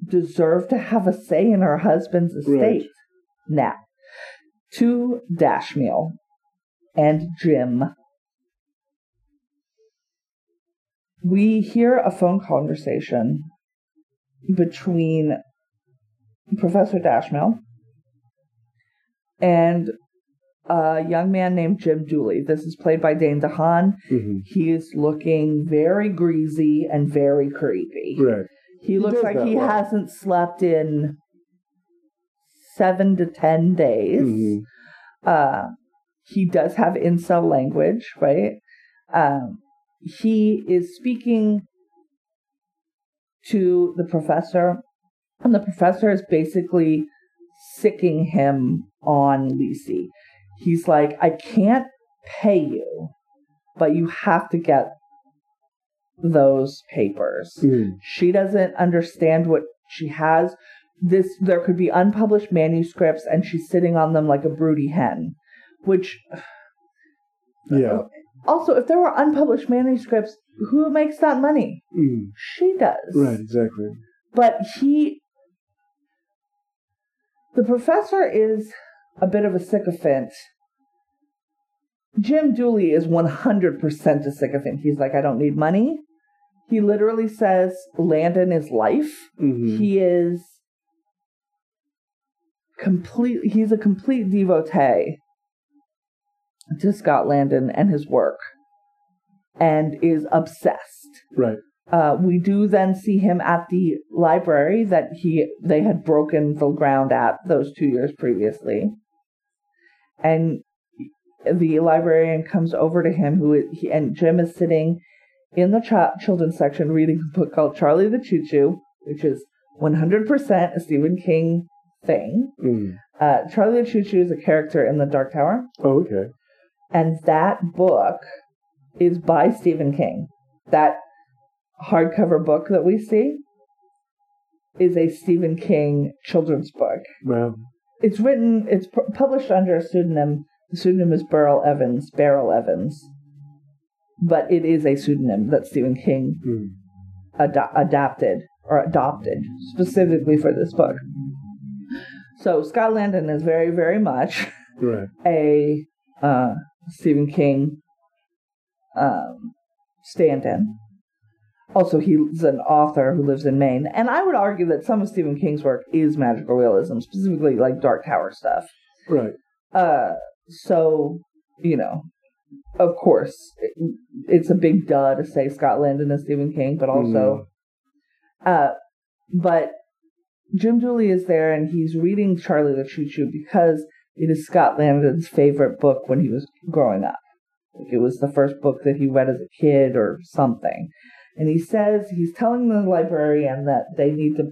deserve to have a say in her husband's estate. Right. now to dashmiel and jim. We hear a phone conversation between Professor Dashmiel and a young man named Jim Dooley. This is played by Dane DeHaan. hmm He is looking very greasy and very creepy. Right. He looks like he well. hasn't slept in seven to ten days. hmm Uh, he does have incel language, right? Um, he is speaking to the professor And the professor is basically sicking him on Lisey. He's like, I can't pay you, but you have to get those papers. Mm. She doesn't understand what she has. This there could be unpublished manuscripts and she's sitting on them like a broody hen. Which (sighs) Yeah. also if there were unpublished manuscripts, who makes that money? Mm. She does. Right, exactly. But he the professor is a bit of a sycophant. Jim Dooley is 100% a sycophant. He's like, I don't need money. He literally says Landon is life. hmm He is complete. He's a complete devotee to Scott Landon and his work, and is obsessed. Right. Uh, we do then see him at the library that he they had broken the ground at those two years previously, and the librarian comes over to him who is, he, and Jim is sitting in the ch- children's section reading a book called Charlie the Choo Choo, which is 100% a Stephen King thing. Mm. Uh, Charlie the Choo Choo is a character in the Dark Tower, Oh, okay. and that book is by Stephen King. That hardcover book that we see is a Stephen King children's book. Wow. It's written, it's pu- published under a pseudonym. The pseudonym is Burrell Evans, Beryl Evans. But it is a pseudonym that Stephen King Mm. ad- adapted or adopted specifically for this book. So Scott Landon is very, very much Right. a uh, Stephen King um, stand-in. Also, he's an author who lives in Maine, and I would argue that some of Stephen King's work is magical realism, specifically like Dark Tower stuff. Right. Uh, so you know, of course, it, it's a big duh to say Scott Landon is Stephen King, but also, uh, but Jim Dooley is there and he's reading Charlie the Choo Choo because it is Scott Landon's favorite book when he was growing up. Like it was the first book that he read as a kid or something. And he says he's telling the librarian that they need to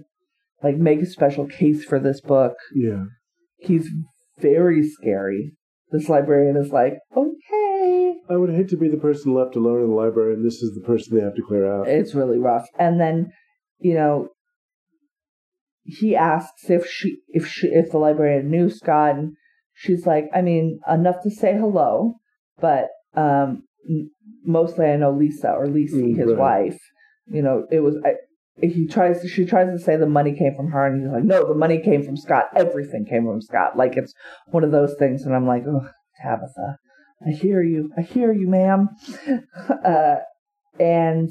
like make a special case for this book. Yeah. He's very scary. This librarian is like, okay. I would hate to be the person left alone in the library, and this is the person they have to clear out. It's really rough. And then, you know, he asks if she if she if the librarian knew Scott and she's like, I mean, enough to say hello, but um mostly I know Lisa or Lisey, Mm, his right. wife. You know, it was I, he tries to she tries to say the money came from her and he's like, No, the money came from Scott. Everything came from Scott. Like it's one of those things and I'm like, Oh, Tabitha, I hear you. I hear you, ma'am. (laughs) uh and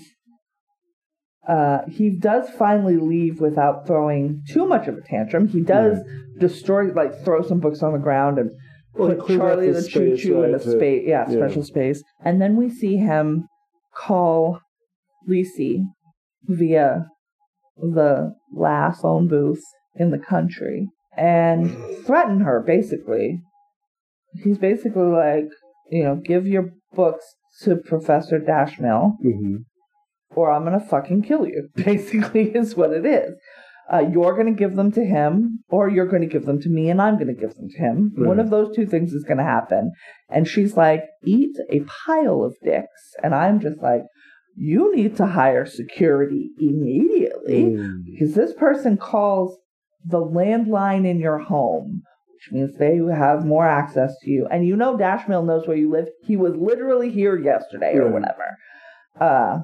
uh, he does finally leave without throwing too much of a tantrum. He does destroy, like, throw some books on the ground and Well, put Charlie the Choo Choo in a to- space, yeah, yeah. special space. And then we see him call Lisey via the last phone booth in the country and threaten her, basically. He's basically like, you know, give your books to Professor Dashmiel hmm or I'm gonna fucking kill you. (laughs) Basically, is what it is. Uh, you're gonna give them to him, or you're gonna give them to me, and I'm gonna give them to him. One of those two things is gonna happen. And she's like, "Eat a pile of dicks," and I'm just like, "You need to hire security immediately Mm. because this person calls the landline in your home." Which means they have more access to you, and you know Dashmiel knows where you live. He was literally here yesterday or whatever. Uh,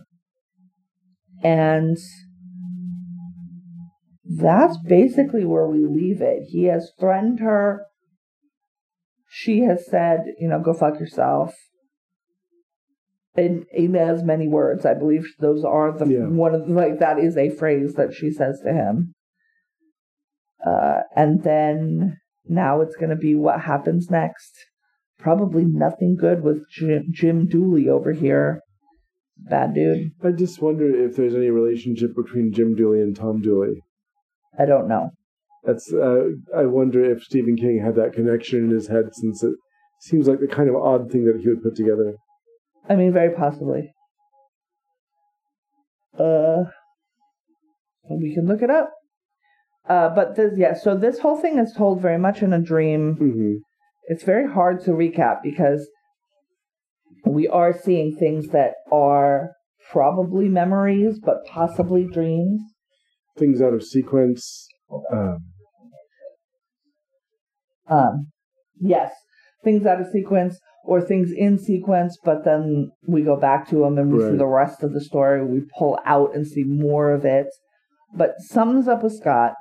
and that's basically where we leave it. He has threatened her. She has said, you know, go fuck yourself. In, in as many words, I believe those are the Yeah. one of like that is a phrase that she says to him. Uh, and then now it's going to be what happens next. Probably nothing good with Jim, Jim Dooley over here. Bad dude. I just wonder if there's any relationship between Jim Dooley and Tom Dooley. I don't know. That's. Uh, I wonder if Stephen King had that connection in his head, since it seems like the kind of odd thing that he would put together. I mean, very possibly. Uh, we can look it up. Uh, but this, yeah, so this whole thing is told very much in a dream. hmm It's very hard to recap because we are seeing things that are probably memories, but possibly dreams. Things out of sequence. Um, Um, yes, things out of sequence or things in sequence, but then we go back to them and we see the rest of the story. We pull out and see more of it. But sums up with Scott.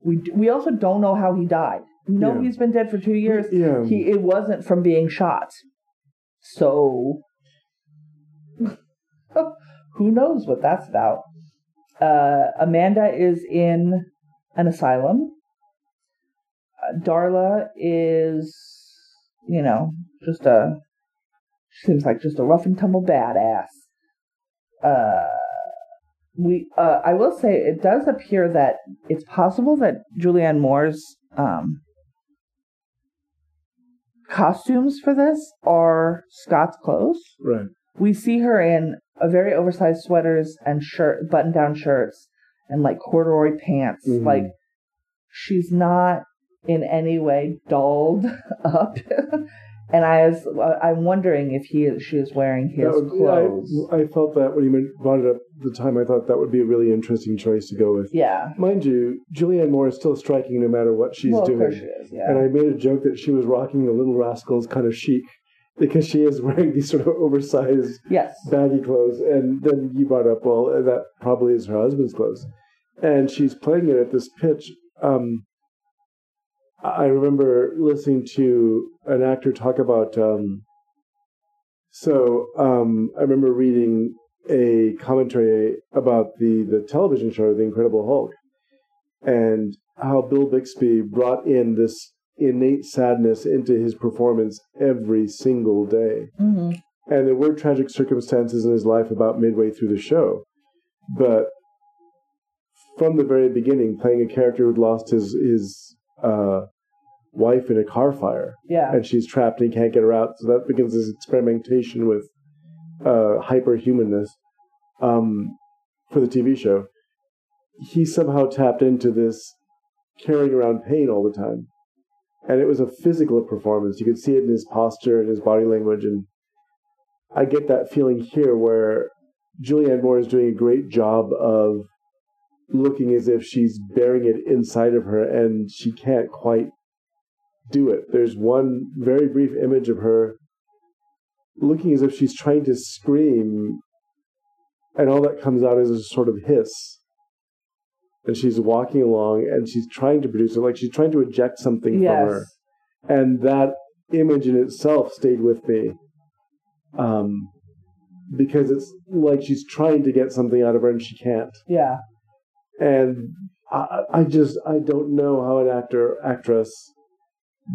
We we also don't know how he died. We know Yeah. he's been dead for two years. yeah. He it wasn't from being shot. So (laughs) who knows what that's about? Uh, Amanda is in an asylum. Uh, Darla is, you know, just a seems like just a rough and tumble badass. Uh, we, uh, I will say, it does appear that it's possible that Julianne Moore's um, costumes for this are Scott's clothes. right. We see her in a very oversized sweaters and shirt, button-down shirts, and like corduroy pants. Mhm. Like she's not in any way dolled (laughs) up. and I was, I'm wondering if he is, she is wearing his would- clothes. I, I felt that when you brought it up the time, I thought that would be a really interesting choice to go with. yeah. Mind you, Julianne Moore is still striking no matter what she's well, of doing. course she is. Yeah. And I made a joke that she was rocking the Little Rascals kind of chic because she is (laughs) wearing these sort of oversized, yes. baggy clothes. And then you brought up, well, that probably is her husband's clothes. And she's playing it at this pitch. Um, I remember listening to an actor talk about. Um, so um, I remember reading a commentary about the the television show, The Incredible Hulk, and how Bill Bixby brought in this innate sadness into his performance every single day. hmm And there were tragic circumstances in his life about midway through the show. But from the very beginning, playing a character who'd lost his, his uh, wife in a car fire, Yeah. and she's trapped and he can't get her out. So that begins his experimentation with uh, hyperhumanness um, for the TV show. He somehow tapped into this carrying around pain all the time. And it was a physical performance. You could see it in his posture and his body language. And I get that feeling here where Julianne Moore is doing a great job of looking as if she's bearing it inside of her and she can't quite do it. There's one very brief image of her looking as if she's trying to scream, and all that comes out is a sort of hiss. And she's walking along and she's trying to produce it, like she's trying to eject something yes. from her. And that image in itself stayed with me. Um, because it's like she's trying to get something out of her and she can't. Yeah. And I, I just, I don't know how an actor, actress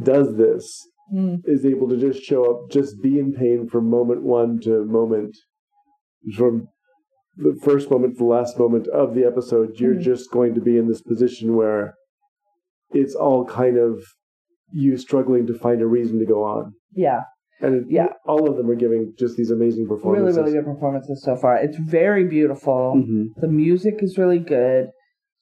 does this Mm. is able to just show up, just be in pain from moment one to moment, from the first moment to the last moment of the episode. You're Mhm. just going to be in this position where it's all kind of you struggling to find a reason to go on. Yeah. And Yeah. all of them are giving just these amazing performances. really really good performances so far. It's very beautiful. hmm The music is really good.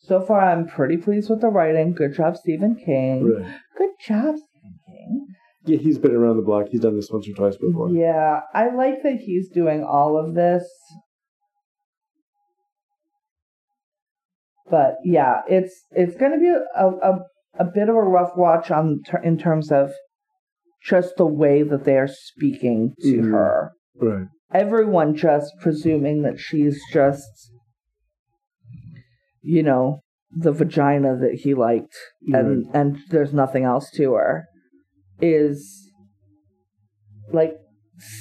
So far, I'm pretty pleased with the writing. Good job, Stephen King. Right. Good job, Stephen King. Yeah, he's been around the block. He's done this once or twice before. Yeah, I like that he's doing all of this. But yeah, it's it's going to be a, a a bit of a rough watch on ter- in terms of just the way that they are speaking to Mhm. her. Right. Everyone just presuming that she's just, you know, the vagina that he liked and and there's nothing else to her is like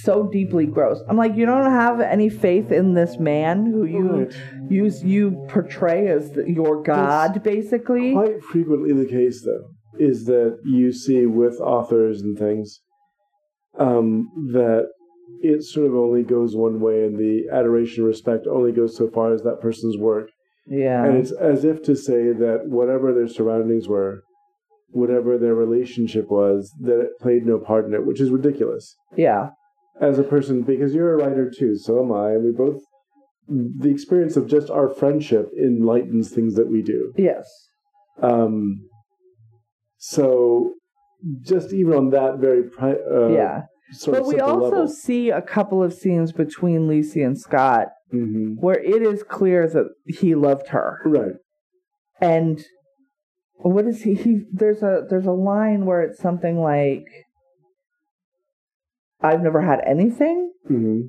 so deeply gross. I'm like, you don't have any faith in this man who you Right. Use you portray as the, your god, basically. Quite frequently, the case though is that you see with authors and things um, that it sort of only goes one way, and the adoration and respect only goes so far as that person's work. Yeah, And it's as if to say that whatever their surroundings were, whatever their relationship was, that it played no part in it, which is ridiculous. yeah, As a person, because you're a writer too, so am I, and we both. The experience of just our friendship enlightens things that we do. yes, Um, so just even on that very pri- uh, yeah. But we also level. see a couple of scenes between Lacey and Scott Mhm. where it is clear that he loved her. right. And what is he, he there's a there's a line where it's something like I've never had anything. hmm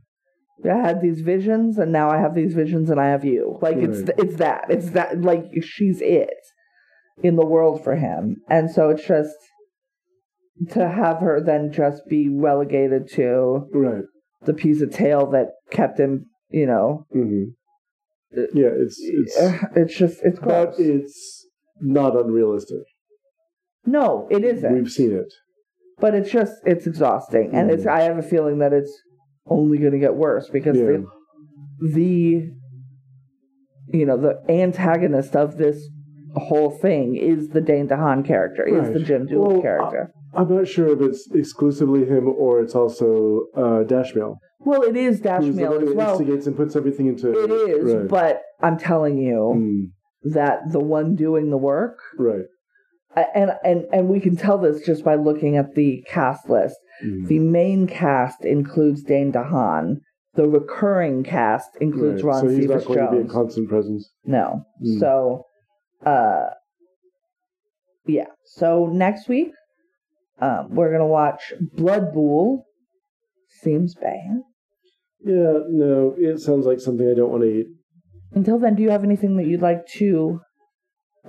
I had these visions and now I have these visions and I have you. Like it's Right. it's that. It's that like she's it in the world for him. And so it's just to have her then just be relegated to Right. the piece of tail that kept him, you know, hmm Yeah, it's it's it's just it's but it's not unrealistic. no, it isn't. We've seen it. but it's just it's exhausting, and it's Mm. I have a feeling that it's only going to get worse because Yeah. the the you know the antagonist of this whole thing is the Dane DeHaan character, is the Jim Doolittle Well, character. I'm not sure if it's exclusively him or it's also uh, Dashmiel. well, it is Dash who's the as well. instigates and puts everything into It is, right. but I'm telling you Mm, that the one doing the work right. And and and we can tell this just by looking at the cast list. Mm. The main cast includes Dane DeHaan. The recurring cast includes Right. Ron so he's Cephas not going to be a Jones. constant presence. no, Mm. so uh, yeah. So next week, um, we're gonna watch Blood Bool. Seems bad. Yeah, no, it sounds like something I don't want to eat. Until then, do you have anything that you'd like to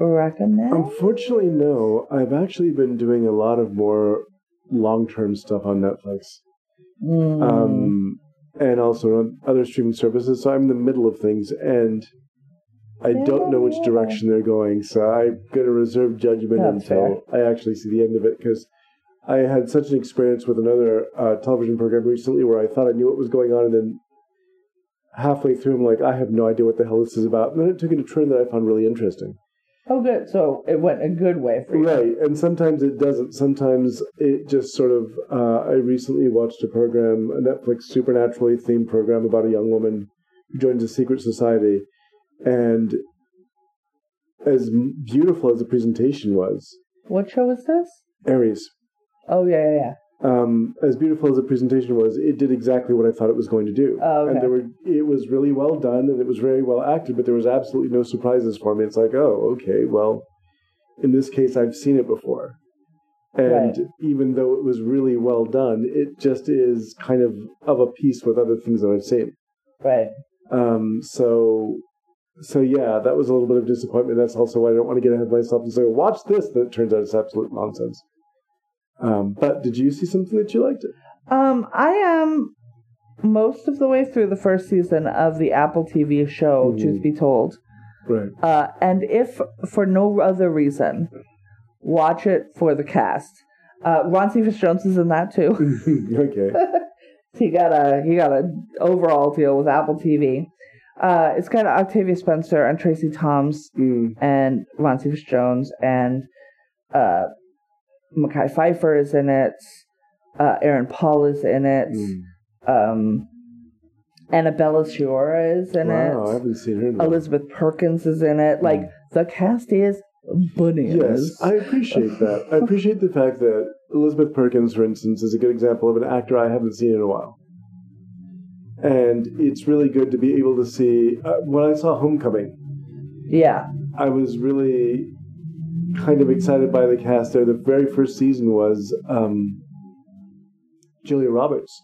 recommend? Unfortunately, no. I've actually been doing a lot of more long-term stuff on Netflix, Mm. um, and also on other streaming services. So I'm in the middle of things, and I don't know which direction they're going. So I'm going to reserve judgment That's until I actually see the end of it because. I had such an experience with another uh, television program recently where I thought I knew what was going on, and then halfway through, I'm like, I have no idea what the hell this is about. And then it took a turn that I found really interesting. Oh, good. So it went a good way for you. Right, and sometimes it doesn't. Sometimes it just sort of. Uh, I recently watched a program, a Netflix supernaturally themed program about a young woman who joins a secret society, and as beautiful as the presentation was, What show is this? Ares. Oh yeah, yeah, yeah. Um, as beautiful as the presentation was, it did exactly what I thought it was going to do. Oh, okay. And there were, it was really well done, and it was very well acted. But there was absolutely no surprises for me. It's like, oh, okay, well, in this case, I've seen it before, and Right. even though it was really well done, it just is kind of of a piece with other things that I've seen. Right. Um, so, so yeah, that was a little bit of disappointment. That's also why I don't want to get ahead of myself and say, watch this. That it turns out it's absolute nonsense. Um, but did you see something that you liked? It? Um, I am most of the way through the first season of the Apple TV show, Mhm. Truth Be Told. Right. Uh, and if for no other reason, watch it for the cast. Uh, Ron Cephas Jones is in that too. (laughs) okay. (laughs) he got a he got a overall deal with Apple TV. Uh, it's got Octavia Spencer and Tracie Thoms Mm, and Ron Cephas Jones and uh, Mekhi Phifer is in it. Uh, Aaron Paul is in it. mm. Um, Annabella Sciorra is in it. wow, I haven't seen her. In. Elizabeth Perkins is in it. Like the cast is bananas. Yes, I appreciate that. I appreciate the fact that Elizabeth Perkins, for instance, is a good example of an actor I haven't seen in a while. And it's really good to be able to see. Uh, when I saw Homecoming, yeah, I was really kind of excited by the cast there. The very first season was um, Julia Roberts.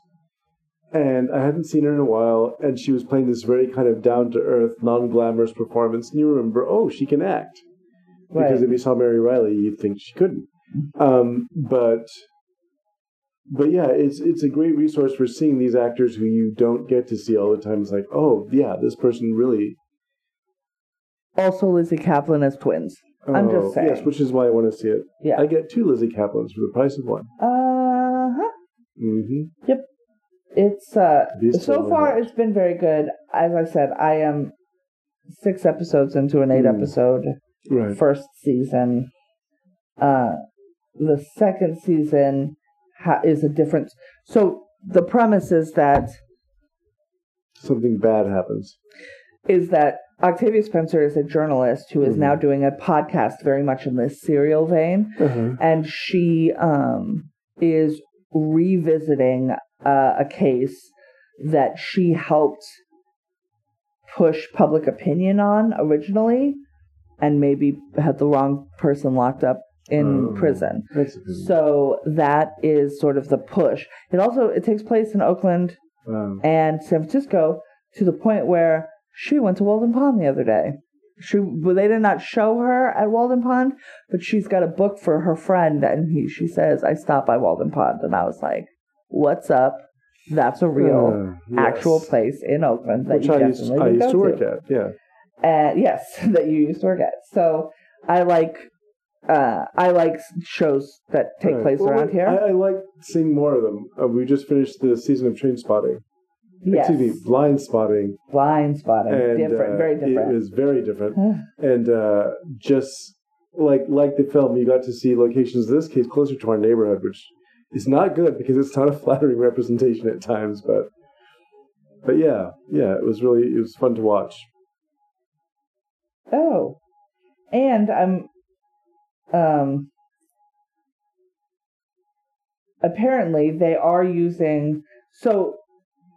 And I hadn't seen her in a while, and she was playing this very kind of down to earth, non glamorous performance. And you remember, oh, she can act. right. Because if you saw Mary Reilly, you'd think she couldn't. Um, but but yeah, it's it's a great resource for seeing these actors who you don't get to see all the time. It's like, oh yeah, this person really. also, Lizzy Caplan as twins. I'm just oh, saying. Yes, which is why I want to see it. Yeah. I get two Lizzy Caplans for the price of one. Uh huh. Mm-hmm. Yep. It's uh so far it's been very good. As I said, I am six episodes into an eight Mm. episode Right. first season. Uh, the second season ha- is a different. So the premise is that Something bad happens. is that Octavia Spencer is a journalist who is Mhm. now doing a podcast very much in this serial vein, Uh-huh. and she um, is revisiting uh, a case that she helped push public opinion on originally, and maybe had the wrong person locked up in Oh. prison. That's a good one. So that is sort of the push. It also it takes place in Oakland Wow. and San Francisco to the point where she went to Walden Pond the other day. She they did not show her at Walden Pond, but she's got a book for her friend, and he, she says, "I stopped by Walden Pond," and I was like, "What's up? That's a real, Uh, yes. actual place in Oakland that Which you I used, definitely I used go to work at. Yeah. and yes, (laughs) that you used to work at. So I like uh I like shows that take Right. place Well, around here. I, I like seeing more of them. Uh, we just finished the season of Train Spotting. Yes, Excuse me, Blind Spotting. blind spotting, and different, uh, very It different. was very different, and uh, just like like the film, you got to see locations. In this case, closer to our neighborhood, which is not good because it's not a (laughs) flattering representation at times. But but yeah, yeah, it was really it was fun to watch. oh, and I'm um apparently they are using so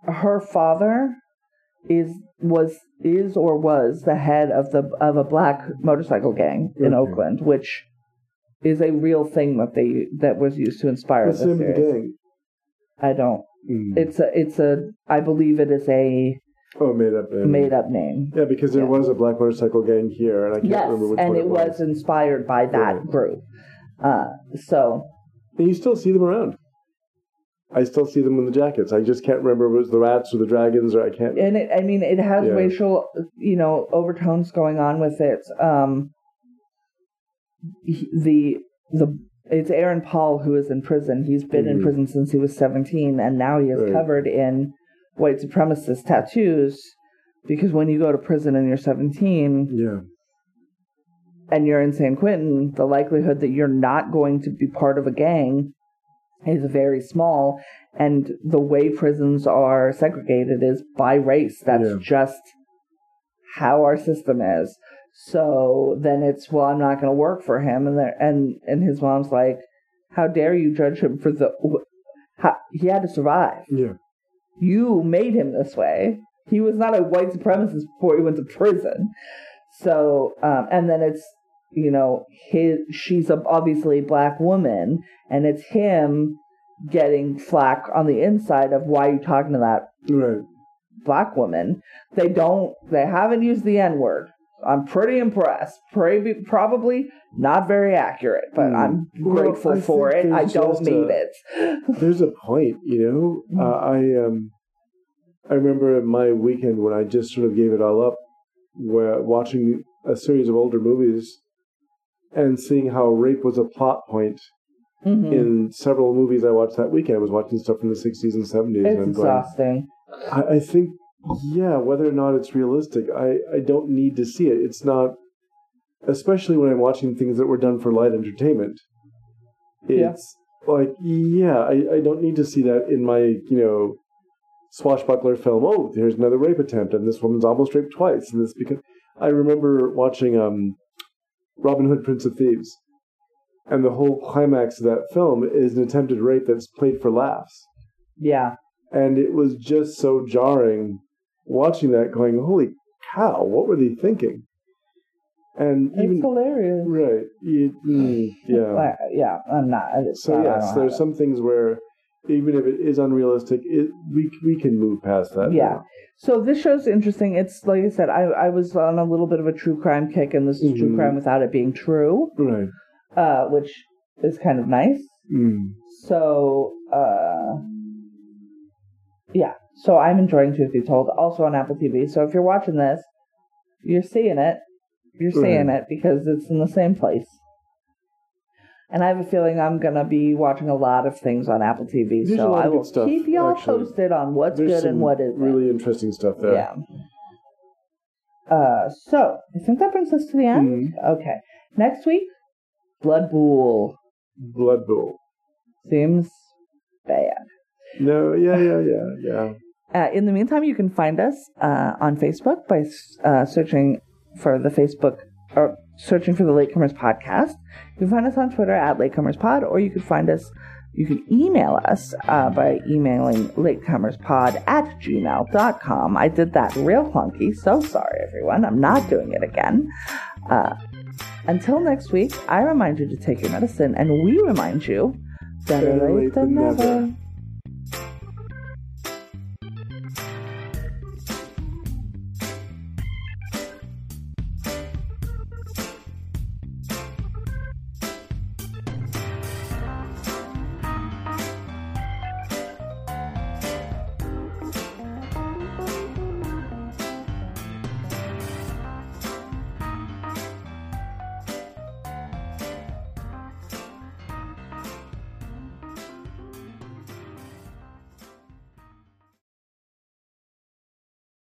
her father is was is or was the head of the of a black motorcycle gang in Okay. Oakland, which is a real thing that they that was used to inspire What's the series. gang? I don't. Mm. It's a it's a I believe it is a oh, made up. name. made up name. Yeah, because there Yeah. was a black motorcycle gang here, and I can't Yes, remember which one and one it was inspired by that Right. group. Uh, so And you still see them around. I still see them in the jackets. I just can't remember if it was the rats or the dragons, or I can't. and it I mean it has Yeah. racial you know overtones going on with it. Um, the the it's Aaron Paul who is in prison. He's been in Mhm. prison since he was seventeen, and now he is Right. covered in white supremacist tattoos. Because when you go to prison and you're 17, Yeah. and you're in San Quentin, the likelihood that you're not going to be part of a gang is very small. And the way prisons are segregated is by race. That's Yeah. just how our system is. So then it's well, I'm not going to work for him, and there, and and his mom's like, how dare you judge him for the? How, he had to survive. Yeah. You made him this way. He was not a white supremacist before he went to prison. So, um, and then it's, you know, his, she's a, obviously a black woman, and it's him getting flack on the inside of why are you talking to that Right. black woman. They don't, they haven't used the N word. I'm pretty impressed. Pretty, probably not very accurate, but Hmm. I'm grateful I for it. I don't need a- it. (laughs) There's a point, you know. Mhm. Uh, I um, I remember my weekend when I just sort of gave it all up, where watching a series of older movies, and seeing how rape was a plot point Mhm. in several movies I watched that weekend. I was watching stuff from the '60s and '70s, It's and I'm going, exhausting. I, I think, yeah, whether or not it's realistic, I, I don't need to see it. It's not, especially when I'm watching things that were done for light entertainment. Yeah. It's like, yeah, I, I don't need to see that in my, you know, swashbuckler film. Oh, there's another rape attempt, and this woman's almost raped twice. And this because I remember watching um, Robin Hood, Prince of Thieves, and the whole climax of that film is an attempted rape that's played for laughs Yeah. and it was just so jarring watching that going holy cow what were they thinking and It's even hilarious. right you, mm, (laughs) yeah yeah, I'm not. So not- yes there's some things where even if it is unrealistic it we we can move past that Yeah. now. So this show's interesting. It's like I said, I I was on a little bit of a true crime kick, and this is true Mhm. crime without it being true, right uh, which is kind of nice. mm. So, uh, yeah. So I'm enjoying Truth Be Told, also on Apple TV. So if you're watching this, you're seeing it. You're seeing Right. it because it's in the same place. And I have a feeling I'm gonna be watching a lot of things on Apple TV, There's so I will stuff, keep y'all actually. posted on what's there's good and what isn't. really interesting stuff there Yeah. Uh, so I think that brings us to the end. Mm. Okay. Next week, Blood Bool blood bool seems bad. no yeah yeah yeah yeah (laughs) Uh, in the meantime, you can find us uh, on Facebook by uh, searching for the Facebook or searching for the Latecomers Podcast. You can find us on Twitter at Latecomerspod, or you can find us, you can email us uh, by emailing latecomerspod at gmail.com. I did that real clunky, so sorry everyone. I'm not doing it again. Uh, until next week, I remind you to take your medicine, and we remind you better, late, than never.